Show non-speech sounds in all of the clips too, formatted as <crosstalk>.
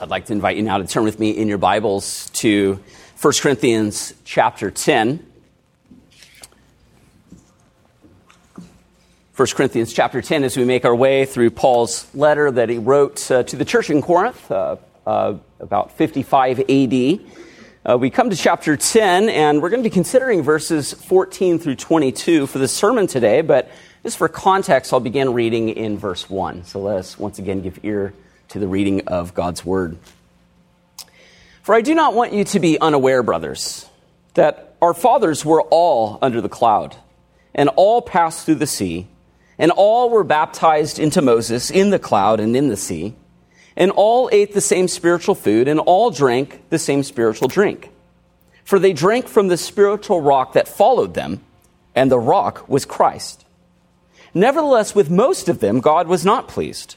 I'd like to invite you now to turn with me in your Bibles to 1 Corinthians chapter 10. 1 Corinthians chapter 10 as we make our way through Paul's letter that he wrote uh, to the church in Corinth uh, uh, about 55 AD. Uh, we come to chapter 10 and we're going to be considering verses 14 through 22 for the sermon today, but just for context, I'll begin reading in verse 1. So let us once again give ear to the reading of God's word. For I do not want you to be unaware, brothers, that our fathers were all under the cloud, and all passed through the sea, and all were baptized into Moses in the cloud and in the sea, and all ate the same spiritual food, and all drank the same spiritual drink. For they drank from the spiritual rock that followed them, and the rock was Christ. Nevertheless, with most of them, God was not pleased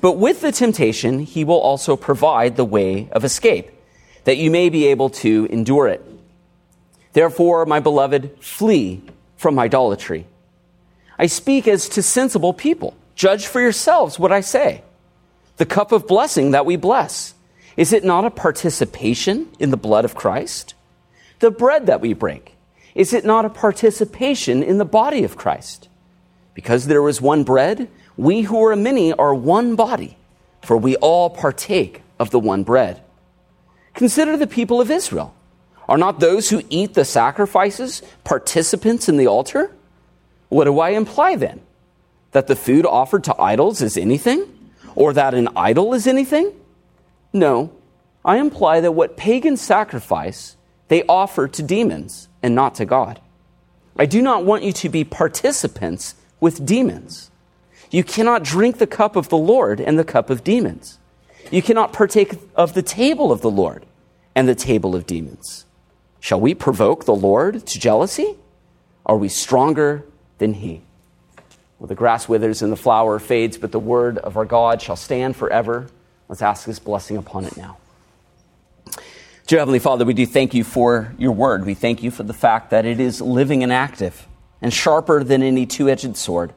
but with the temptation, he will also provide the way of escape, that you may be able to endure it. Therefore, my beloved, flee from idolatry. I speak as to sensible people. Judge for yourselves what I say. The cup of blessing that we bless, is it not a participation in the blood of Christ? The bread that we break, is it not a participation in the body of Christ? Because there was one bread, we who are many are one body, for we all partake of the one bread. Consider the people of Israel. Are not those who eat the sacrifices participants in the altar? What do I imply then? That the food offered to idols is anything? Or that an idol is anything? No, I imply that what pagans sacrifice, they offer to demons and not to God. I do not want you to be participants with demons. You cannot drink the cup of the Lord and the cup of demons. You cannot partake of the table of the Lord and the table of demons. Shall we provoke the Lord to jealousy? Are we stronger than he? Well, the grass withers and the flower fades, but the word of our God shall stand forever. Let's ask his blessing upon it now. Dear Heavenly Father, we do thank you for your word. We thank you for the fact that it is living and active and sharper than any two edged sword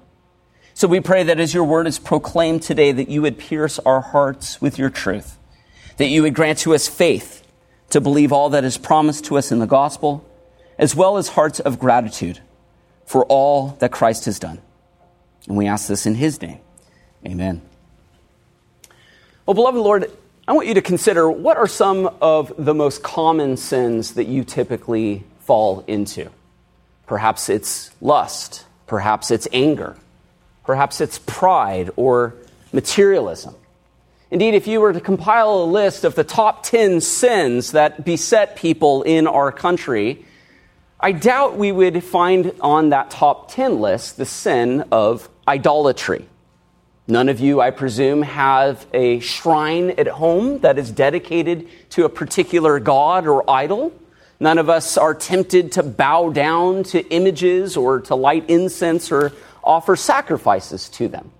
so we pray that as your word is proclaimed today, that you would pierce our hearts with your truth, that you would grant to us faith to believe all that is promised to us in the gospel, as well as hearts of gratitude for all that Christ has done. And we ask this in his name. Amen. Well, beloved Lord, I want you to consider what are some of the most common sins that you typically fall into? Perhaps it's lust, perhaps it's anger Perhaps it's pride or materialism. Indeed, if you were to compile a list of the top 10 sins that beset people in our country, I doubt we would find on that top 10 list the sin of idolatry. None of you, I presume, have a shrine at home that is dedicated to a particular god or idol. None of us are tempted to bow down to images or to light incense or offer sacrifices to them.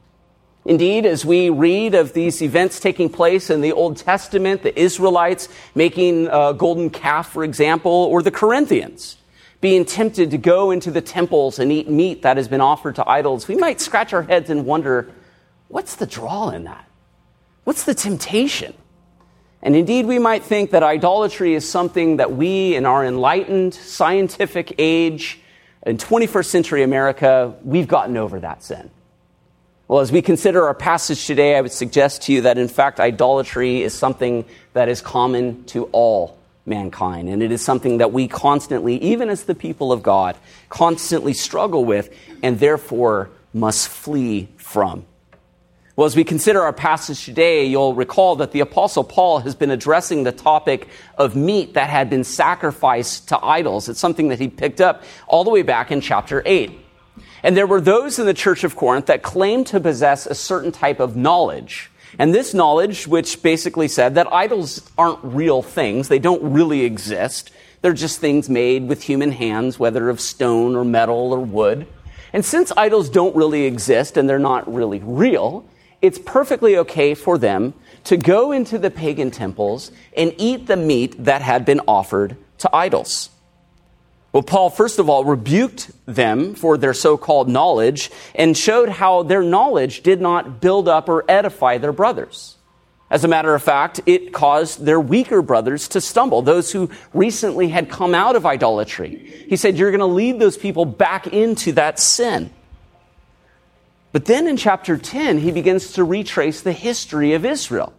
Indeed, as we read of these events taking place in the Old Testament, the Israelites making a golden calf, for example, or the Corinthians being tempted to go into the temples and eat meat that has been offered to idols, we might scratch our heads and wonder what's the draw in that? What's the temptation? And indeed, we might think that idolatry is something that we, in our enlightened scientific age, in 21st century America, we've gotten over that sin. Well, as we consider our passage today, I would suggest to you that in fact, idolatry is something that is common to all mankind. And it is something that we constantly, even as the people of God, constantly struggle with and therefore must flee from. Well, as we consider our passage today, you'll recall that the Apostle Paul has been addressing the topic of meat that had been sacrificed to idols. It's something that he picked up all the way back in chapter 8. And there were those in the church of Corinth that claimed to possess a certain type of knowledge. And this knowledge, which basically said that idols aren't real things, they don't really exist. They're just things made with human hands, whether of stone or metal or wood. And since idols don't really exist and they're not really real, it's perfectly okay for them to go into the pagan temples and eat the meat that had been offered to idols. Well, Paul, first of all, rebuked them for their so called knowledge and showed how their knowledge did not build up or edify their brothers. As a matter of fact, it caused their weaker brothers to stumble, those who recently had come out of idolatry. He said, You're going to lead those people back into that sin. But then in chapter 10, he begins to retrace the history of Israel.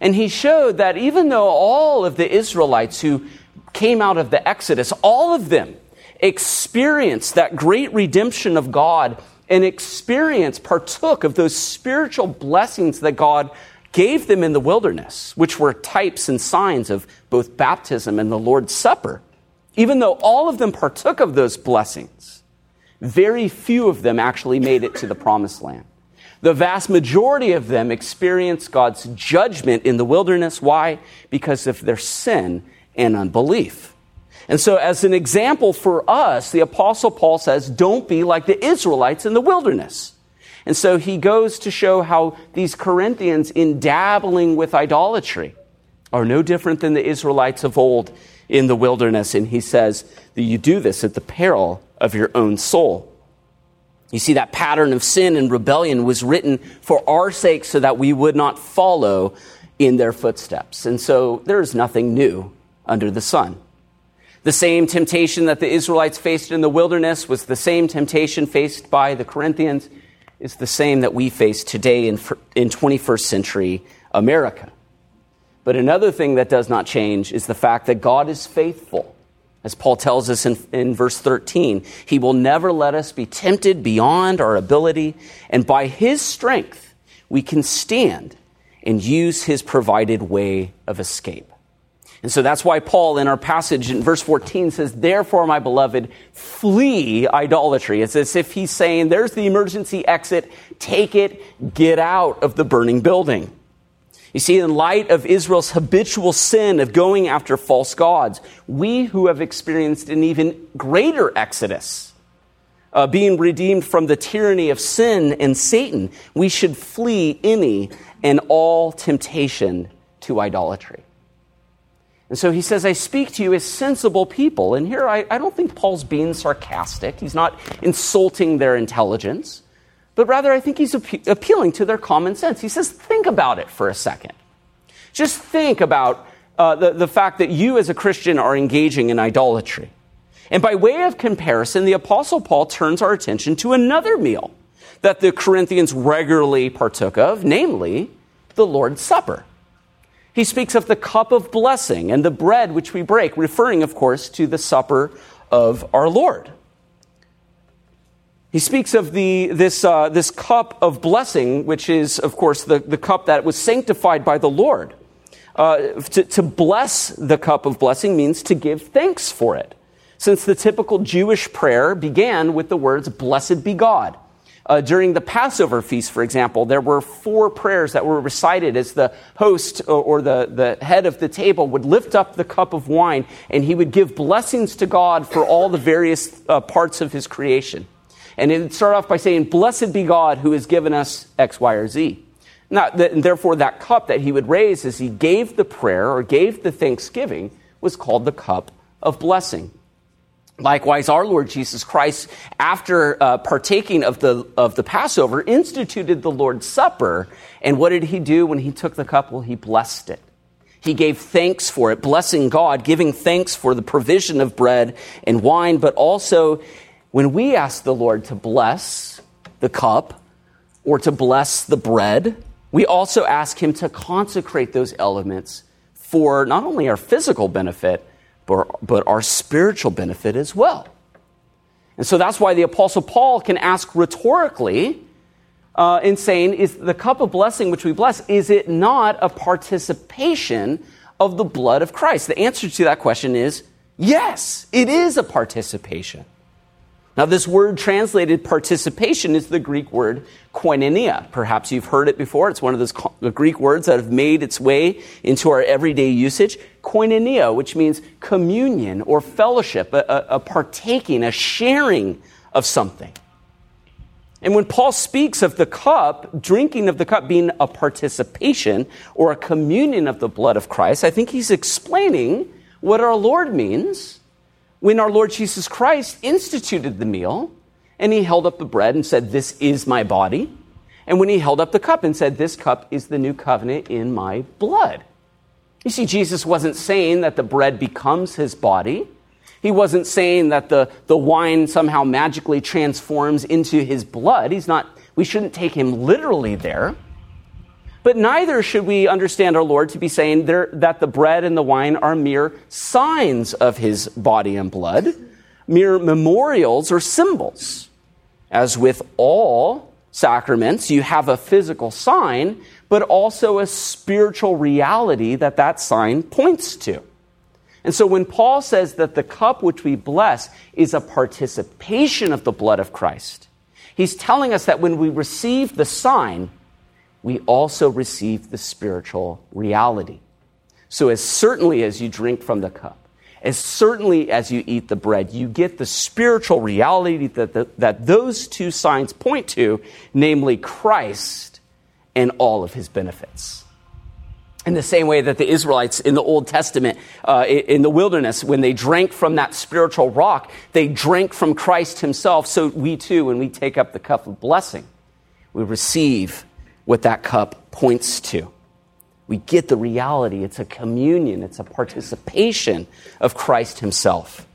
And he showed that even though all of the Israelites who came out of the Exodus, all of them experienced that great redemption of God and experience partook of those spiritual blessings that God gave them in the wilderness, which were types and signs of both baptism and the Lord's Supper. Even though all of them partook of those blessings, very few of them actually made it to the promised land. The vast majority of them experienced God's judgment in the wilderness. Why? Because of their sin and unbelief. And so, as an example for us, the Apostle Paul says, don't be like the Israelites in the wilderness. And so he goes to show how these Corinthians, in dabbling with idolatry, are no different than the Israelites of old in the wilderness. And he says that you do this at the peril of your own soul. You see, that pattern of sin and rebellion was written for our sake so that we would not follow in their footsteps. And so there is nothing new under the sun. The same temptation that the Israelites faced in the wilderness was the same temptation faced by the Corinthians, is the same that we face today in, in 21st century America. But another thing that does not change is the fact that God is faithful. As Paul tells us in, in verse 13, he will never let us be tempted beyond our ability, and by his strength we can stand and use his provided way of escape. And so that's why Paul in our passage in verse 14 says, Therefore, my beloved, flee idolatry. It's as if he's saying, There's the emergency exit. Take it. Get out of the burning building. You see, in light of Israel's habitual sin of going after false gods, we who have experienced an even greater exodus, uh, being redeemed from the tyranny of sin and Satan, we should flee any and all temptation to idolatry. And so he says, I speak to you as sensible people. And here I, I don't think Paul's being sarcastic. He's not insulting their intelligence, but rather I think he's appe- appealing to their common sense. He says, think about it for a second. Just think about uh, the, the fact that you as a Christian are engaging in idolatry. And by way of comparison, the Apostle Paul turns our attention to another meal that the Corinthians regularly partook of, namely the Lord's Supper. He speaks of the cup of blessing and the bread which we break, referring, of course, to the supper of our Lord. He speaks of the, this, uh, this cup of blessing, which is, of course, the, the cup that was sanctified by the Lord. Uh, to, to bless the cup of blessing means to give thanks for it, since the typical Jewish prayer began with the words, Blessed be God. Uh, during the Passover feast, for example, there were four prayers that were recited as the host or, or the, the head of the table would lift up the cup of wine and he would give blessings to God for all the various uh, parts of his creation. And it would start off by saying, Blessed be God who has given us X, Y, or Z. Now, and therefore, that cup that he would raise as he gave the prayer or gave the thanksgiving was called the cup of blessing. Likewise, our Lord Jesus Christ, after uh, partaking of the, of the Passover, instituted the Lord's Supper. And what did he do when he took the cup? Well, he blessed it. He gave thanks for it, blessing God, giving thanks for the provision of bread and wine. But also, when we ask the Lord to bless the cup or to bless the bread, we also ask him to consecrate those elements for not only our physical benefit, but, but our spiritual benefit as well. And so that's why the Apostle Paul can ask rhetorically uh, in saying, Is the cup of blessing which we bless, is it not a participation of the blood of Christ? The answer to that question is yes, it is a participation. Now, this word translated participation is the Greek word koinonia. Perhaps you've heard it before. It's one of those Greek words that have made its way into our everyday usage. Koinonia, which means communion or fellowship, a, a partaking, a sharing of something. And when Paul speaks of the cup, drinking of the cup being a participation or a communion of the blood of Christ, I think he's explaining what our Lord means when our Lord Jesus Christ instituted the meal and he held up the bread and said, This is my body. And when he held up the cup and said, This cup is the new covenant in my blood. You see, Jesus wasn't saying that the bread becomes his body. He wasn't saying that the, the wine somehow magically transforms into his blood. He's not, we shouldn't take him literally there. But neither should we understand our Lord to be saying there, that the bread and the wine are mere signs of his body and blood, mere memorials or symbols. As with all sacraments, you have a physical sign, but also a spiritual reality that that sign points to. And so when Paul says that the cup which we bless is a participation of the blood of Christ, he's telling us that when we receive the sign, we also receive the spiritual reality. So, as certainly as you drink from the cup, as certainly as you eat the bread, you get the spiritual reality that, the, that those two signs point to, namely Christ and all of his benefits. In the same way that the Israelites in the Old Testament, uh, in the wilderness, when they drank from that spiritual rock, they drank from Christ himself. So we too, when we take up the cup of blessing, we receive what that cup points to. We get the reality. It's a communion, it's a participation of Christ Himself.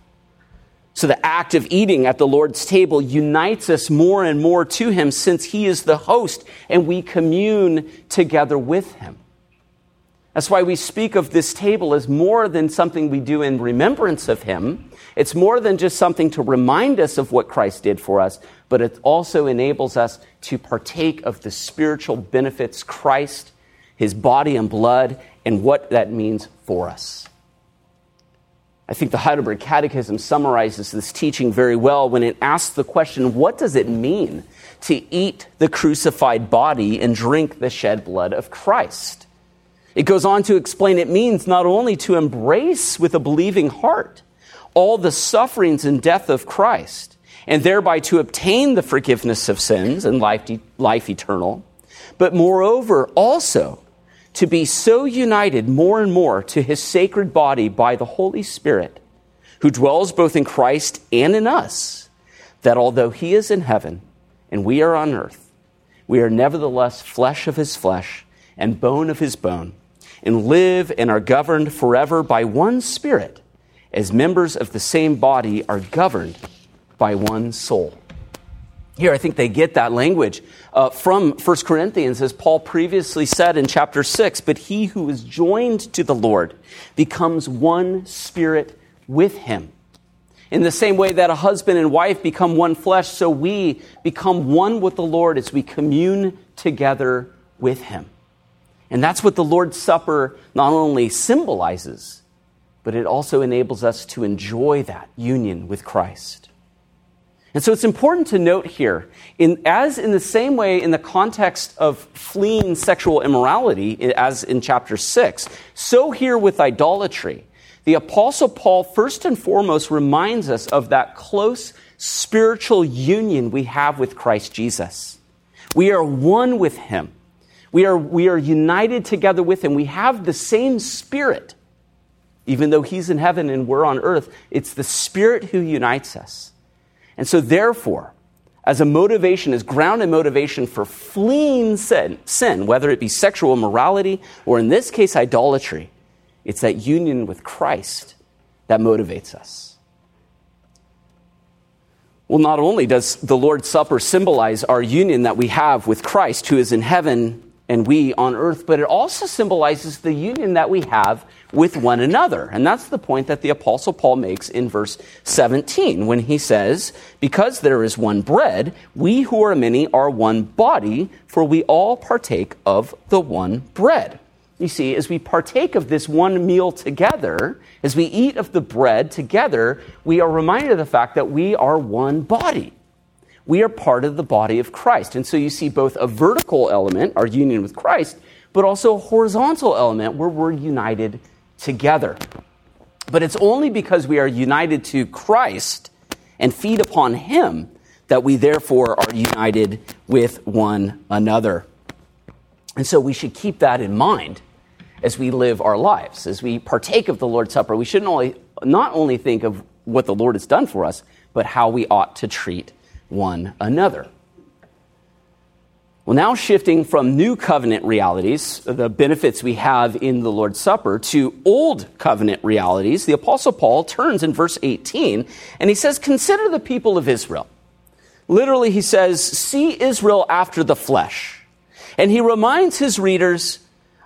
So the act of eating at the Lord's table unites us more and more to Him since He is the host and we commune together with Him. That's why we speak of this table as more than something we do in remembrance of Him. It's more than just something to remind us of what Christ did for us, but it also enables us to partake of the spiritual benefits Christ, his body and blood, and what that means for us. I think the Heidelberg Catechism summarizes this teaching very well when it asks the question what does it mean to eat the crucified body and drink the shed blood of Christ? It goes on to explain it means not only to embrace with a believing heart all the sufferings and death of Christ, and thereby to obtain the forgiveness of sins and life, life eternal, but moreover also to be so united more and more to his sacred body by the Holy Spirit, who dwells both in Christ and in us, that although he is in heaven and we are on earth, we are nevertheless flesh of his flesh and bone of his bone, and live and are governed forever by one Spirit, as members of the same body are governed by one soul. Here, I think they get that language uh, from 1 Corinthians, as Paul previously said in chapter 6. But he who is joined to the Lord becomes one spirit with him. In the same way that a husband and wife become one flesh, so we become one with the Lord as we commune together with him. And that's what the Lord's Supper not only symbolizes, but it also enables us to enjoy that union with Christ. And so it's important to note here, in, as in the same way in the context of fleeing sexual immorality, as in chapter 6, so here with idolatry. The Apostle Paul, first and foremost, reminds us of that close spiritual union we have with Christ Jesus. We are one with Him. We are, we are united together with Him. We have the same Spirit. Even though He's in heaven and we're on earth, it's the Spirit who unites us. And so, therefore, as a motivation, as ground and motivation for fleeing sin, sin, whether it be sexual immorality or in this case, idolatry, it's that union with Christ that motivates us. Well, not only does the Lord's Supper symbolize our union that we have with Christ, who is in heaven and we on earth, but it also symbolizes the union that we have with one another. And that's the point that the Apostle Paul makes in verse 17 when he says, Because there is one bread, we who are many are one body, for we all partake of the one bread. You see, as we partake of this one meal together, as we eat of the bread together, we are reminded of the fact that we are one body we are part of the body of Christ. And so you see both a vertical element, our union with Christ, but also a horizontal element where we're united together. But it's only because we are united to Christ and feed upon Him that we therefore are united with one another. And so we should keep that in mind as we live our lives. As we partake of the Lord's Supper, we should not only, not only think of what the Lord has done for us, but how we ought to treat one another. Well, now shifting from new covenant realities, the benefits we have in the Lord's Supper, to old covenant realities, the Apostle Paul turns in verse 18 and he says, Consider the people of Israel. Literally, he says, See Israel after the flesh. And he reminds his readers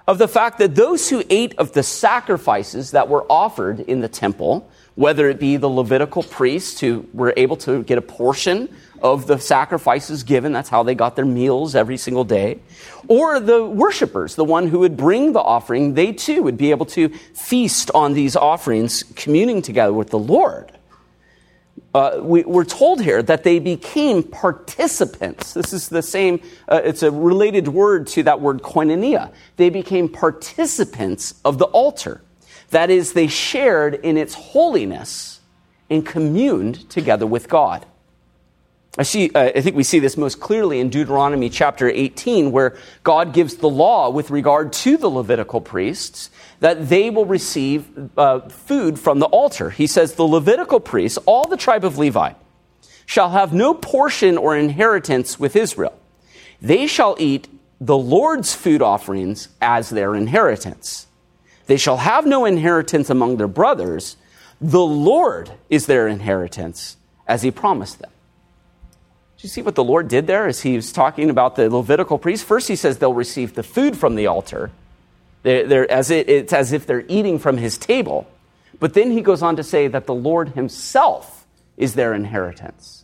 of the fact that those who ate of the sacrifices that were offered in the temple, whether it be the Levitical priests who were able to get a portion of the sacrifices given. That's how they got their meals every single day. Or the worshipers, the one who would bring the offering, they too would be able to feast on these offerings, communing together with the Lord. Uh, we, are told here that they became participants. This is the same, uh, it's a related word to that word koinonia. They became participants of the altar. That is, they shared in its holiness and communed together with God. I, see, uh, I think we see this most clearly in Deuteronomy chapter 18, where God gives the law with regard to the Levitical priests that they will receive uh, food from the altar. He says, The Levitical priests, all the tribe of Levi, shall have no portion or inheritance with Israel. They shall eat the Lord's food offerings as their inheritance. They shall have no inheritance among their brothers. The Lord is their inheritance, as he promised them you see what the Lord did there as he was talking about the Levitical priests? First, he says they'll receive the food from the altar. They're, they're, as it, it's as if they're eating from his table. But then he goes on to say that the Lord himself is their inheritance.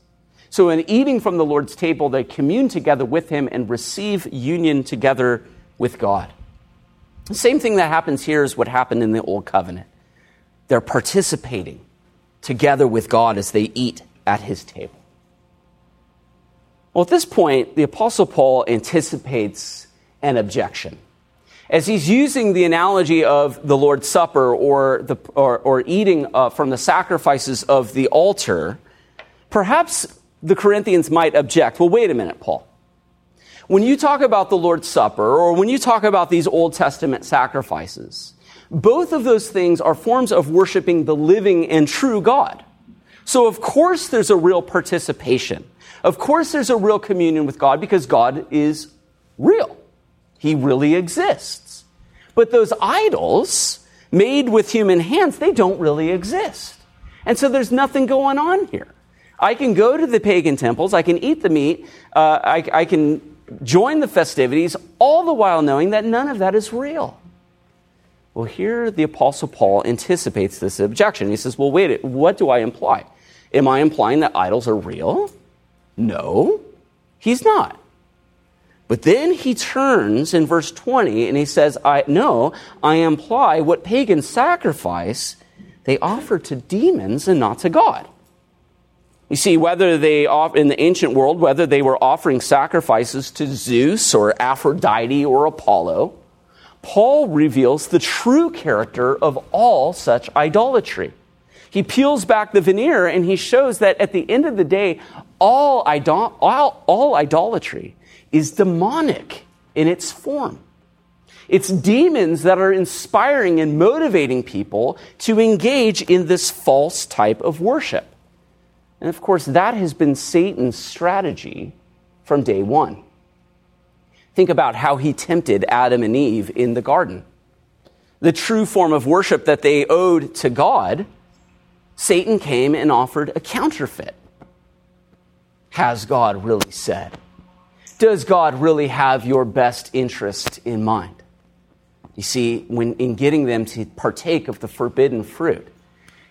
So, in eating from the Lord's table, they commune together with him and receive union together with God. The same thing that happens here is what happened in the Old Covenant. They're participating together with God as they eat at his table. Well, at this point, the Apostle Paul anticipates an objection. As he's using the analogy of the Lord's Supper or, the, or, or eating uh, from the sacrifices of the altar, perhaps the Corinthians might object. Well, wait a minute, Paul. When you talk about the Lord's Supper or when you talk about these Old Testament sacrifices, both of those things are forms of worshiping the living and true God. So, of course, there's a real participation. Of course, there's a real communion with God because God is real. He really exists. But those idols made with human hands, they don't really exist. And so there's nothing going on here. I can go to the pagan temples, I can eat the meat, uh, I, I can join the festivities, all the while knowing that none of that is real. Well, here the Apostle Paul anticipates this objection. He says, Well, wait, what do I imply? Am I implying that idols are real? No, he's not. But then he turns in verse 20 and he says, I no, I imply what pagan sacrifice they offer to demons and not to God. You see, whether they, in the ancient world, whether they were offering sacrifices to Zeus or Aphrodite or Apollo, Paul reveals the true character of all such idolatry. He peels back the veneer and he shows that at the end of the day, all, idol- all, all idolatry is demonic in its form. It's demons that are inspiring and motivating people to engage in this false type of worship. And of course, that has been Satan's strategy from day one. Think about how he tempted Adam and Eve in the garden. The true form of worship that they owed to God Satan came and offered a counterfeit. Has God really said? does God really have your best interest in mind? You see, when in getting them to partake of the forbidden fruit,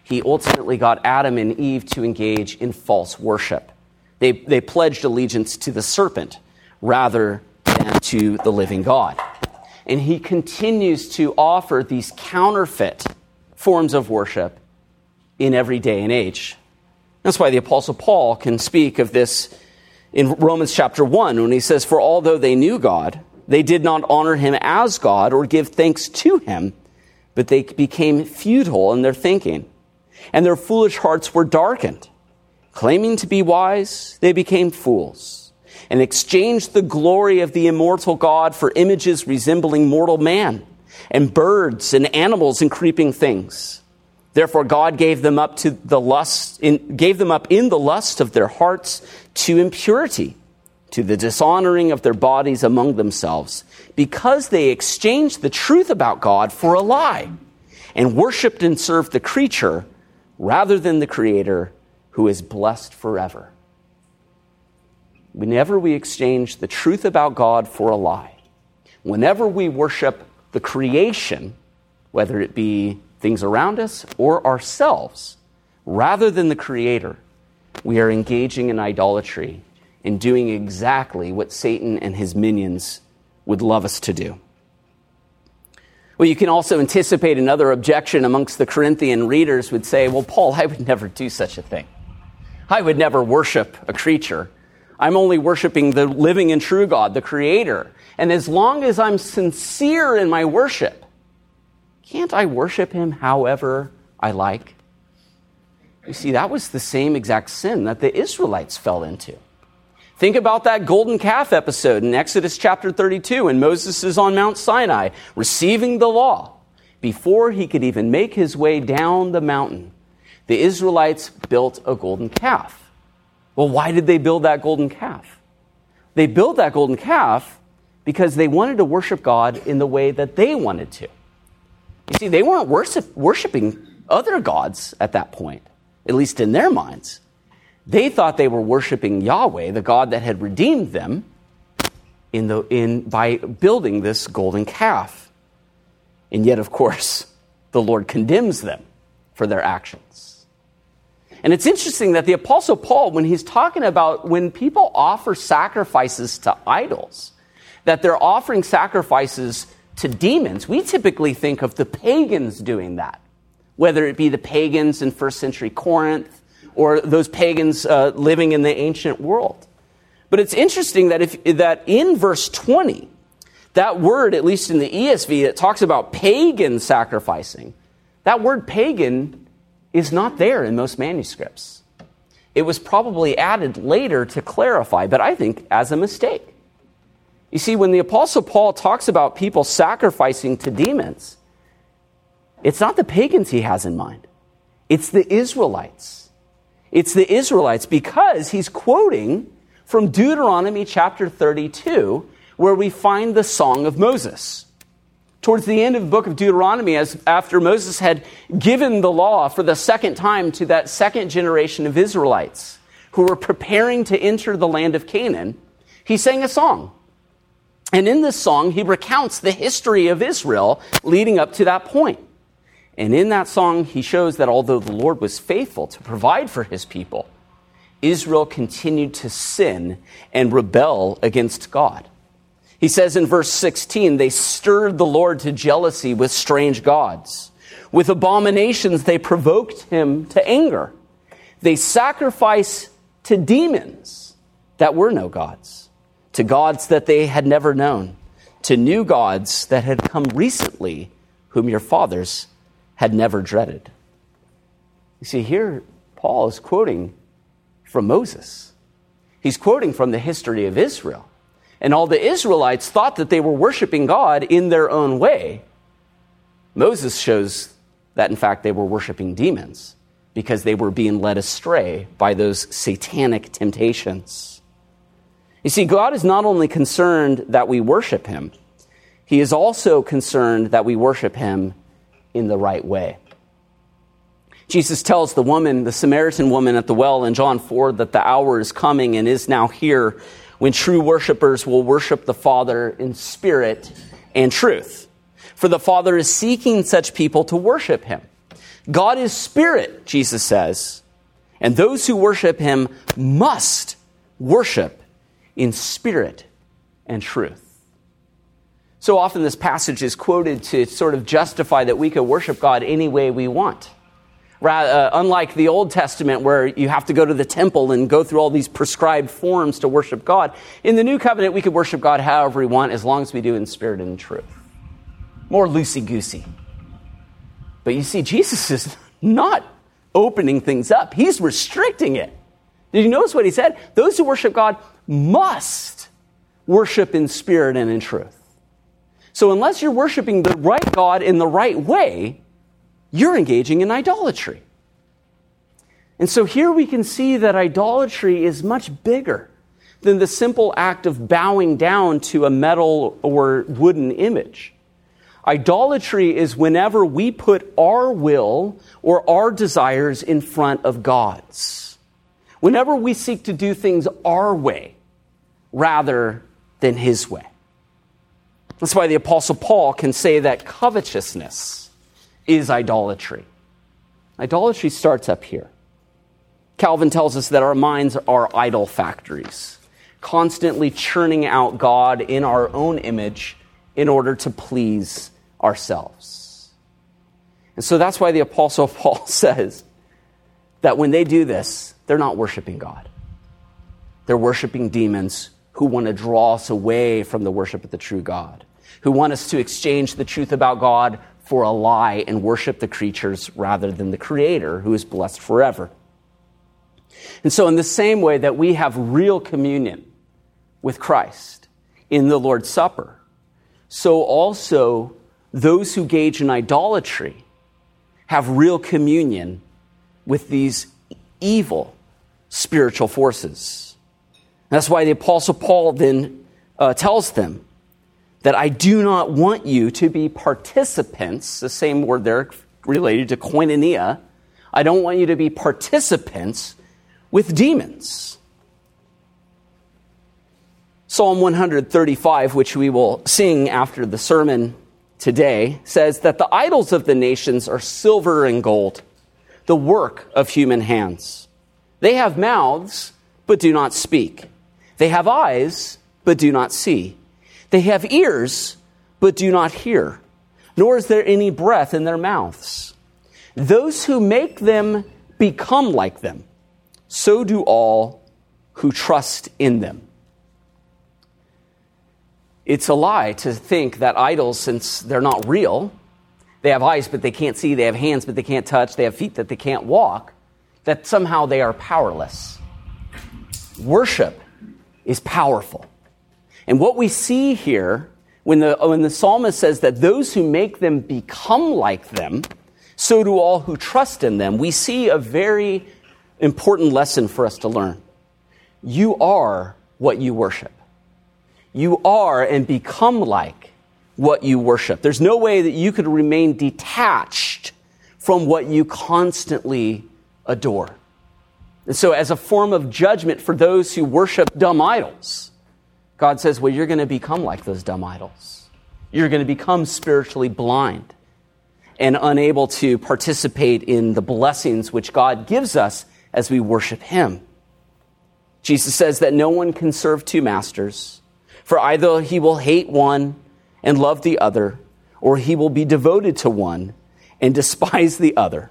he ultimately got Adam and Eve to engage in false worship. They, they pledged allegiance to the serpent rather than to the living God. And he continues to offer these counterfeit forms of worship in every day and age. That's why the Apostle Paul can speak of this in Romans chapter 1 when he says, For although they knew God, they did not honor him as God or give thanks to him, but they became futile in their thinking, and their foolish hearts were darkened. Claiming to be wise, they became fools and exchanged the glory of the immortal God for images resembling mortal man and birds and animals and creeping things. Therefore, God gave them up to the lust, in, gave them up in the lust of their hearts to impurity, to the dishonoring of their bodies among themselves, because they exchanged the truth about God for a lie, and worshipped and served the creature rather than the Creator who is blessed forever. Whenever we exchange the truth about God for a lie, whenever we worship the creation, whether it be things around us or ourselves, rather than the Creator, we are engaging in idolatry and doing exactly what Satan and his minions would love us to do. Well, you can also anticipate another objection amongst the Corinthian readers would say, Well, Paul, I would never do such a thing. I would never worship a creature. I'm only worshiping the living and true God, the Creator. And as long as I'm sincere in my worship, can't I worship Him however I like? You see, that was the same exact sin that the Israelites fell into. Think about that golden calf episode in Exodus chapter 32 when Moses is on Mount Sinai receiving the law. Before he could even make his way down the mountain, the Israelites built a golden calf. Well, why did they build that golden calf? They built that golden calf because they wanted to worship God in the way that they wanted to. You see, they weren't worship, worshiping other gods at that point, at least in their minds. They thought they were worshiping Yahweh, the God that had redeemed them, in the, in, by building this golden calf. And yet, of course, <laughs> the Lord condemns them for their actions. And it's interesting that the Apostle Paul, when he's talking about when people offer sacrifices to idols, that they're offering sacrifices to demons, we typically think of the pagans doing that, whether it be the pagans in first century Corinth or those pagans uh, living in the ancient world. But it's interesting that, if, that in verse 20, that word, at least in the ESV, that talks about pagan sacrificing, that word pagan is not there in most manuscripts. It was probably added later to clarify, but I think as a mistake. You see, when the Apostle Paul talks about people sacrificing to demons, it's not the pagans he has in mind, it's the Israelites. It's the Israelites because he's quoting from Deuteronomy chapter 32, where we find the Song of Moses towards the end of the book of Deuteronomy, as after Moses had given the law for the second time to that second generation of Israelites who were preparing to enter the land of Canaan, he sang a song. And in this song, he recounts the history of Israel leading up to that point. And in that song, he shows that although the Lord was faithful to provide for his people, Israel continued to sin and rebel against God. He says in verse 16, they stirred the Lord to jealousy with strange gods. With abominations, they provoked him to anger. They sacrificed to demons that were no gods, to gods that they had never known, to new gods that had come recently, whom your fathers had never dreaded. You see, here Paul is quoting from Moses. He's quoting from the history of Israel. And all the Israelites thought that they were worshiping God in their own way. Moses shows that, in fact, they were worshiping demons because they were being led astray by those satanic temptations. You see, God is not only concerned that we worship Him, He is also concerned that we worship Him in the right way. Jesus tells the woman, the Samaritan woman at the well in John 4, that the hour is coming and is now here when true worshipers will worship the Father in spirit and truth. For the Father is seeking such people to worship him. God is spirit, Jesus says, and those who worship him must worship in spirit and truth. So often, this passage is quoted to sort of justify that we could worship God any way we want. Rather, uh, unlike the Old Testament, where you have to go to the temple and go through all these prescribed forms to worship God, in the New Covenant, we could worship God however we want as long as we do in spirit and in truth. More loosey goosey. But you see, Jesus is not opening things up, He's restricting it. Did you notice what He said? Those who worship God must worship in spirit and in truth. So, unless you're worshiping the right God in the right way, you're engaging in idolatry. And so here we can see that idolatry is much bigger than the simple act of bowing down to a metal or wooden image. Idolatry is whenever we put our will or our desires in front of God's. Whenever we seek to do things our way rather than His way. That's why the Apostle Paul can say that covetousness is idolatry. Idolatry starts up here. Calvin tells us that our minds are idol factories, constantly churning out God in our own image in order to please ourselves. And so that's why the Apostle <laughs> Paul says that when they do this, they're not worshiping God. They're worshiping demons who want to draw us away from the worship of the true God who want us to exchange the truth about God for a lie and worship the creatures rather than the Creator who is blessed forever. And so, in the same way that we have real communion with Christ in the Lord's Supper, so also those who gauge in idolatry have real communion with these evil spiritual forces. That's why the Apostle Paul then uh, tells them that I do not want you to be participants, the same word there related to koinonia. I don't want you to be participants with demons. Psalm 135, which we will sing after the sermon today, says that the idols of the nations are silver and gold, the work of human hands. They have mouths, but do not speak. They have eyes, but do not see. They have ears, but do not hear, nor is there any breath in their mouths. Those who make them become like them, so do all who trust in them. It's a lie to think that idols, since they're not real, they have eyes but they can't see, they have hands but they can't touch, they have feet that they can't walk, that somehow they are powerless. Worship is powerful. And what we see here, when the, when the psalmist says that those who make them become like them, so do all who trust in them, we see a very important lesson for us to learn. You are what you worship. You are and become like what you worship. There's no way that you could remain detached from what you constantly adore. And so, as a form of judgment for those who worship dumb idols, God says, well, you're going to become like those dumb idols. You're going to become spiritually blind and unable to participate in the blessings which God gives us as we worship Him. Jesus says that no one can serve two masters, for either he will hate one and love the other, or he will be devoted to one and <laughs> despise the other.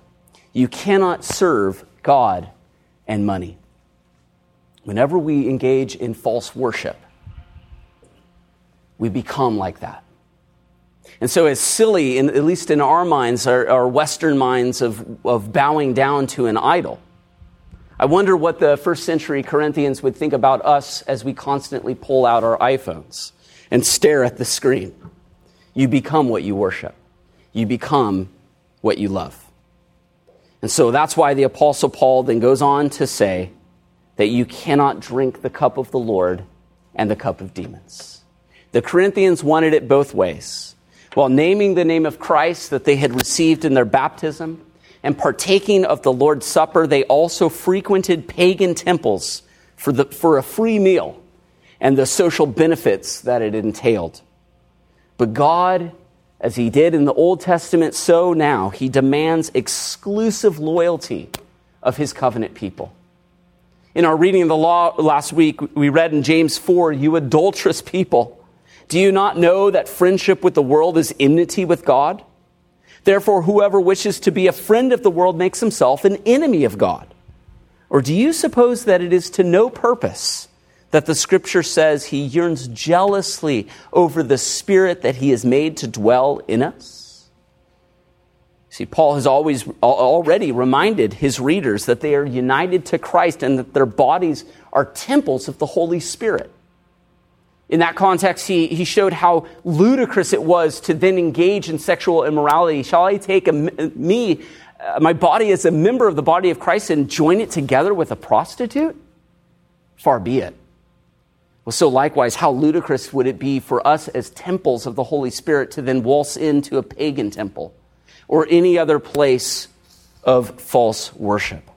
You cannot serve God and money. Whenever we engage in false worship, we become like that. And so, as silly, in, at least in our minds, our, our Western minds, of, of bowing down to an idol, I wonder what the first century Corinthians would think about us as we constantly pull out our iPhones and stare at the screen. You become what you worship, you become what you love. And so that's why the Apostle Paul then goes on to say that you cannot drink the cup of the Lord and the cup of demons. The Corinthians wanted it both ways. While naming the name of Christ that they had received in their baptism and partaking of the Lord's Supper, they also frequented pagan temples for, the, for a free meal and the social benefits that it entailed. But God, as He did in the Old Testament, so now, He demands exclusive loyalty of His covenant people. In our reading of the law last week, we read in James 4 You adulterous people, do you not know that friendship with the world is enmity with God? Therefore, whoever wishes to be a friend of the world makes himself an enemy of God. Or do you suppose that it is to no purpose that the scripture says he yearns jealously over the spirit that he has made to dwell in us? See, Paul has always already reminded his readers that they are united to Christ and that their bodies are temples of the Holy Spirit. In that context, he, he showed how ludicrous it was to then engage in sexual immorality. Shall I take a, me, uh, my body as a member of the body of Christ, and join it together with a prostitute? Far be it. Well, so likewise, how ludicrous would it be for us as temples of the Holy Spirit to then waltz into a pagan temple or any other place of false worship?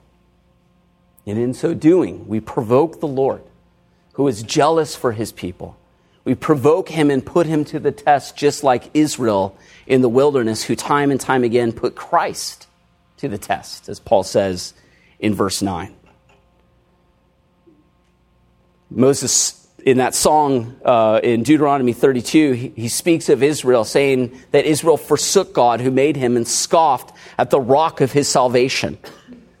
And in so doing, we provoke the Lord, who is jealous for his people we provoke him and put him to the test, just like Israel in the wilderness, who time and time again put Christ to the test, as Paul says in verse 9. Moses, in that song uh, in Deuteronomy 32, he, he speaks of Israel, saying that Israel forsook God who made him and scoffed at the rock of his salvation.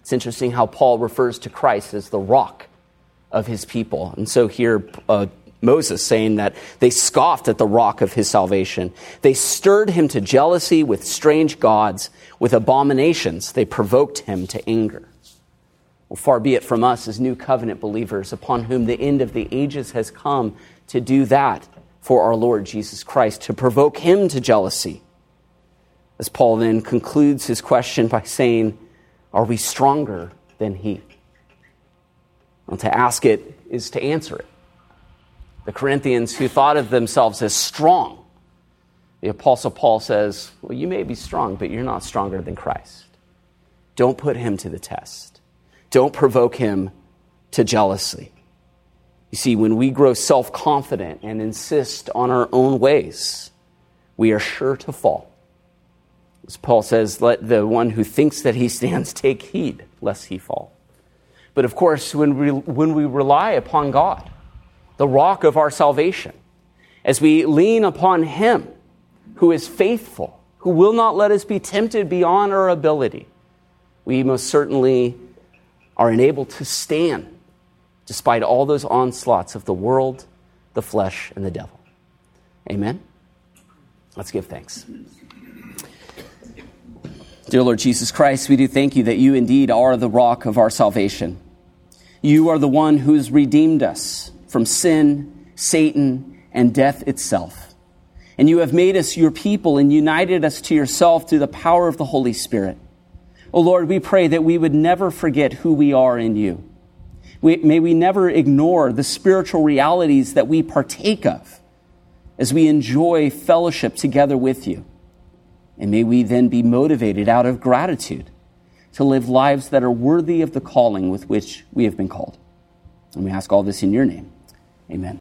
It's interesting how Paul refers to Christ as the rock of his people. And so here, uh, Moses, saying that they scoffed at the rock of his salvation. They stirred him to jealousy with strange gods, with abominations. They provoked him to anger. Well, far be it from us as new covenant believers, upon whom the end of the ages has come, to do that for our Lord Jesus Christ, to provoke him to jealousy. As Paul then concludes his question by saying, Are we stronger than he? Well, to ask it is to answer it the Corinthians who thought of themselves as strong. The Apostle Paul says, Well, you may be strong, but you're not stronger than Christ. Don't put him to the test. Don't provoke him to jealousy. You see, when we grow self confident and insist on our own ways, we are sure to fall. As Paul says, let the one who thinks that he stands take heed lest he fall. But of course, when we, when we rely upon God, the rock of our salvation, as we lean upon Him who is faithful, who will not let us be tempted beyond our ability, we most certainly are enabled to stand despite all those onslaughts of the world, the flesh, and the devil. Amen? Let's give thanks. Dear Lord Jesus Christ, we do thank you that you indeed are the rock of our salvation. You are the one who has redeemed us from sin, Satan, and death itself. And you have made us your people and united us to yourself through the power of the Holy Spirit. Oh Lord, we pray that we would never forget who we are in you. We, may we never ignore the spiritual realities that we partake of as we enjoy fellowship together with you. And may we then be motivated out of gratitude to live lives that are worthy of the calling with which we have been called. And we ask all this in your name. Amen.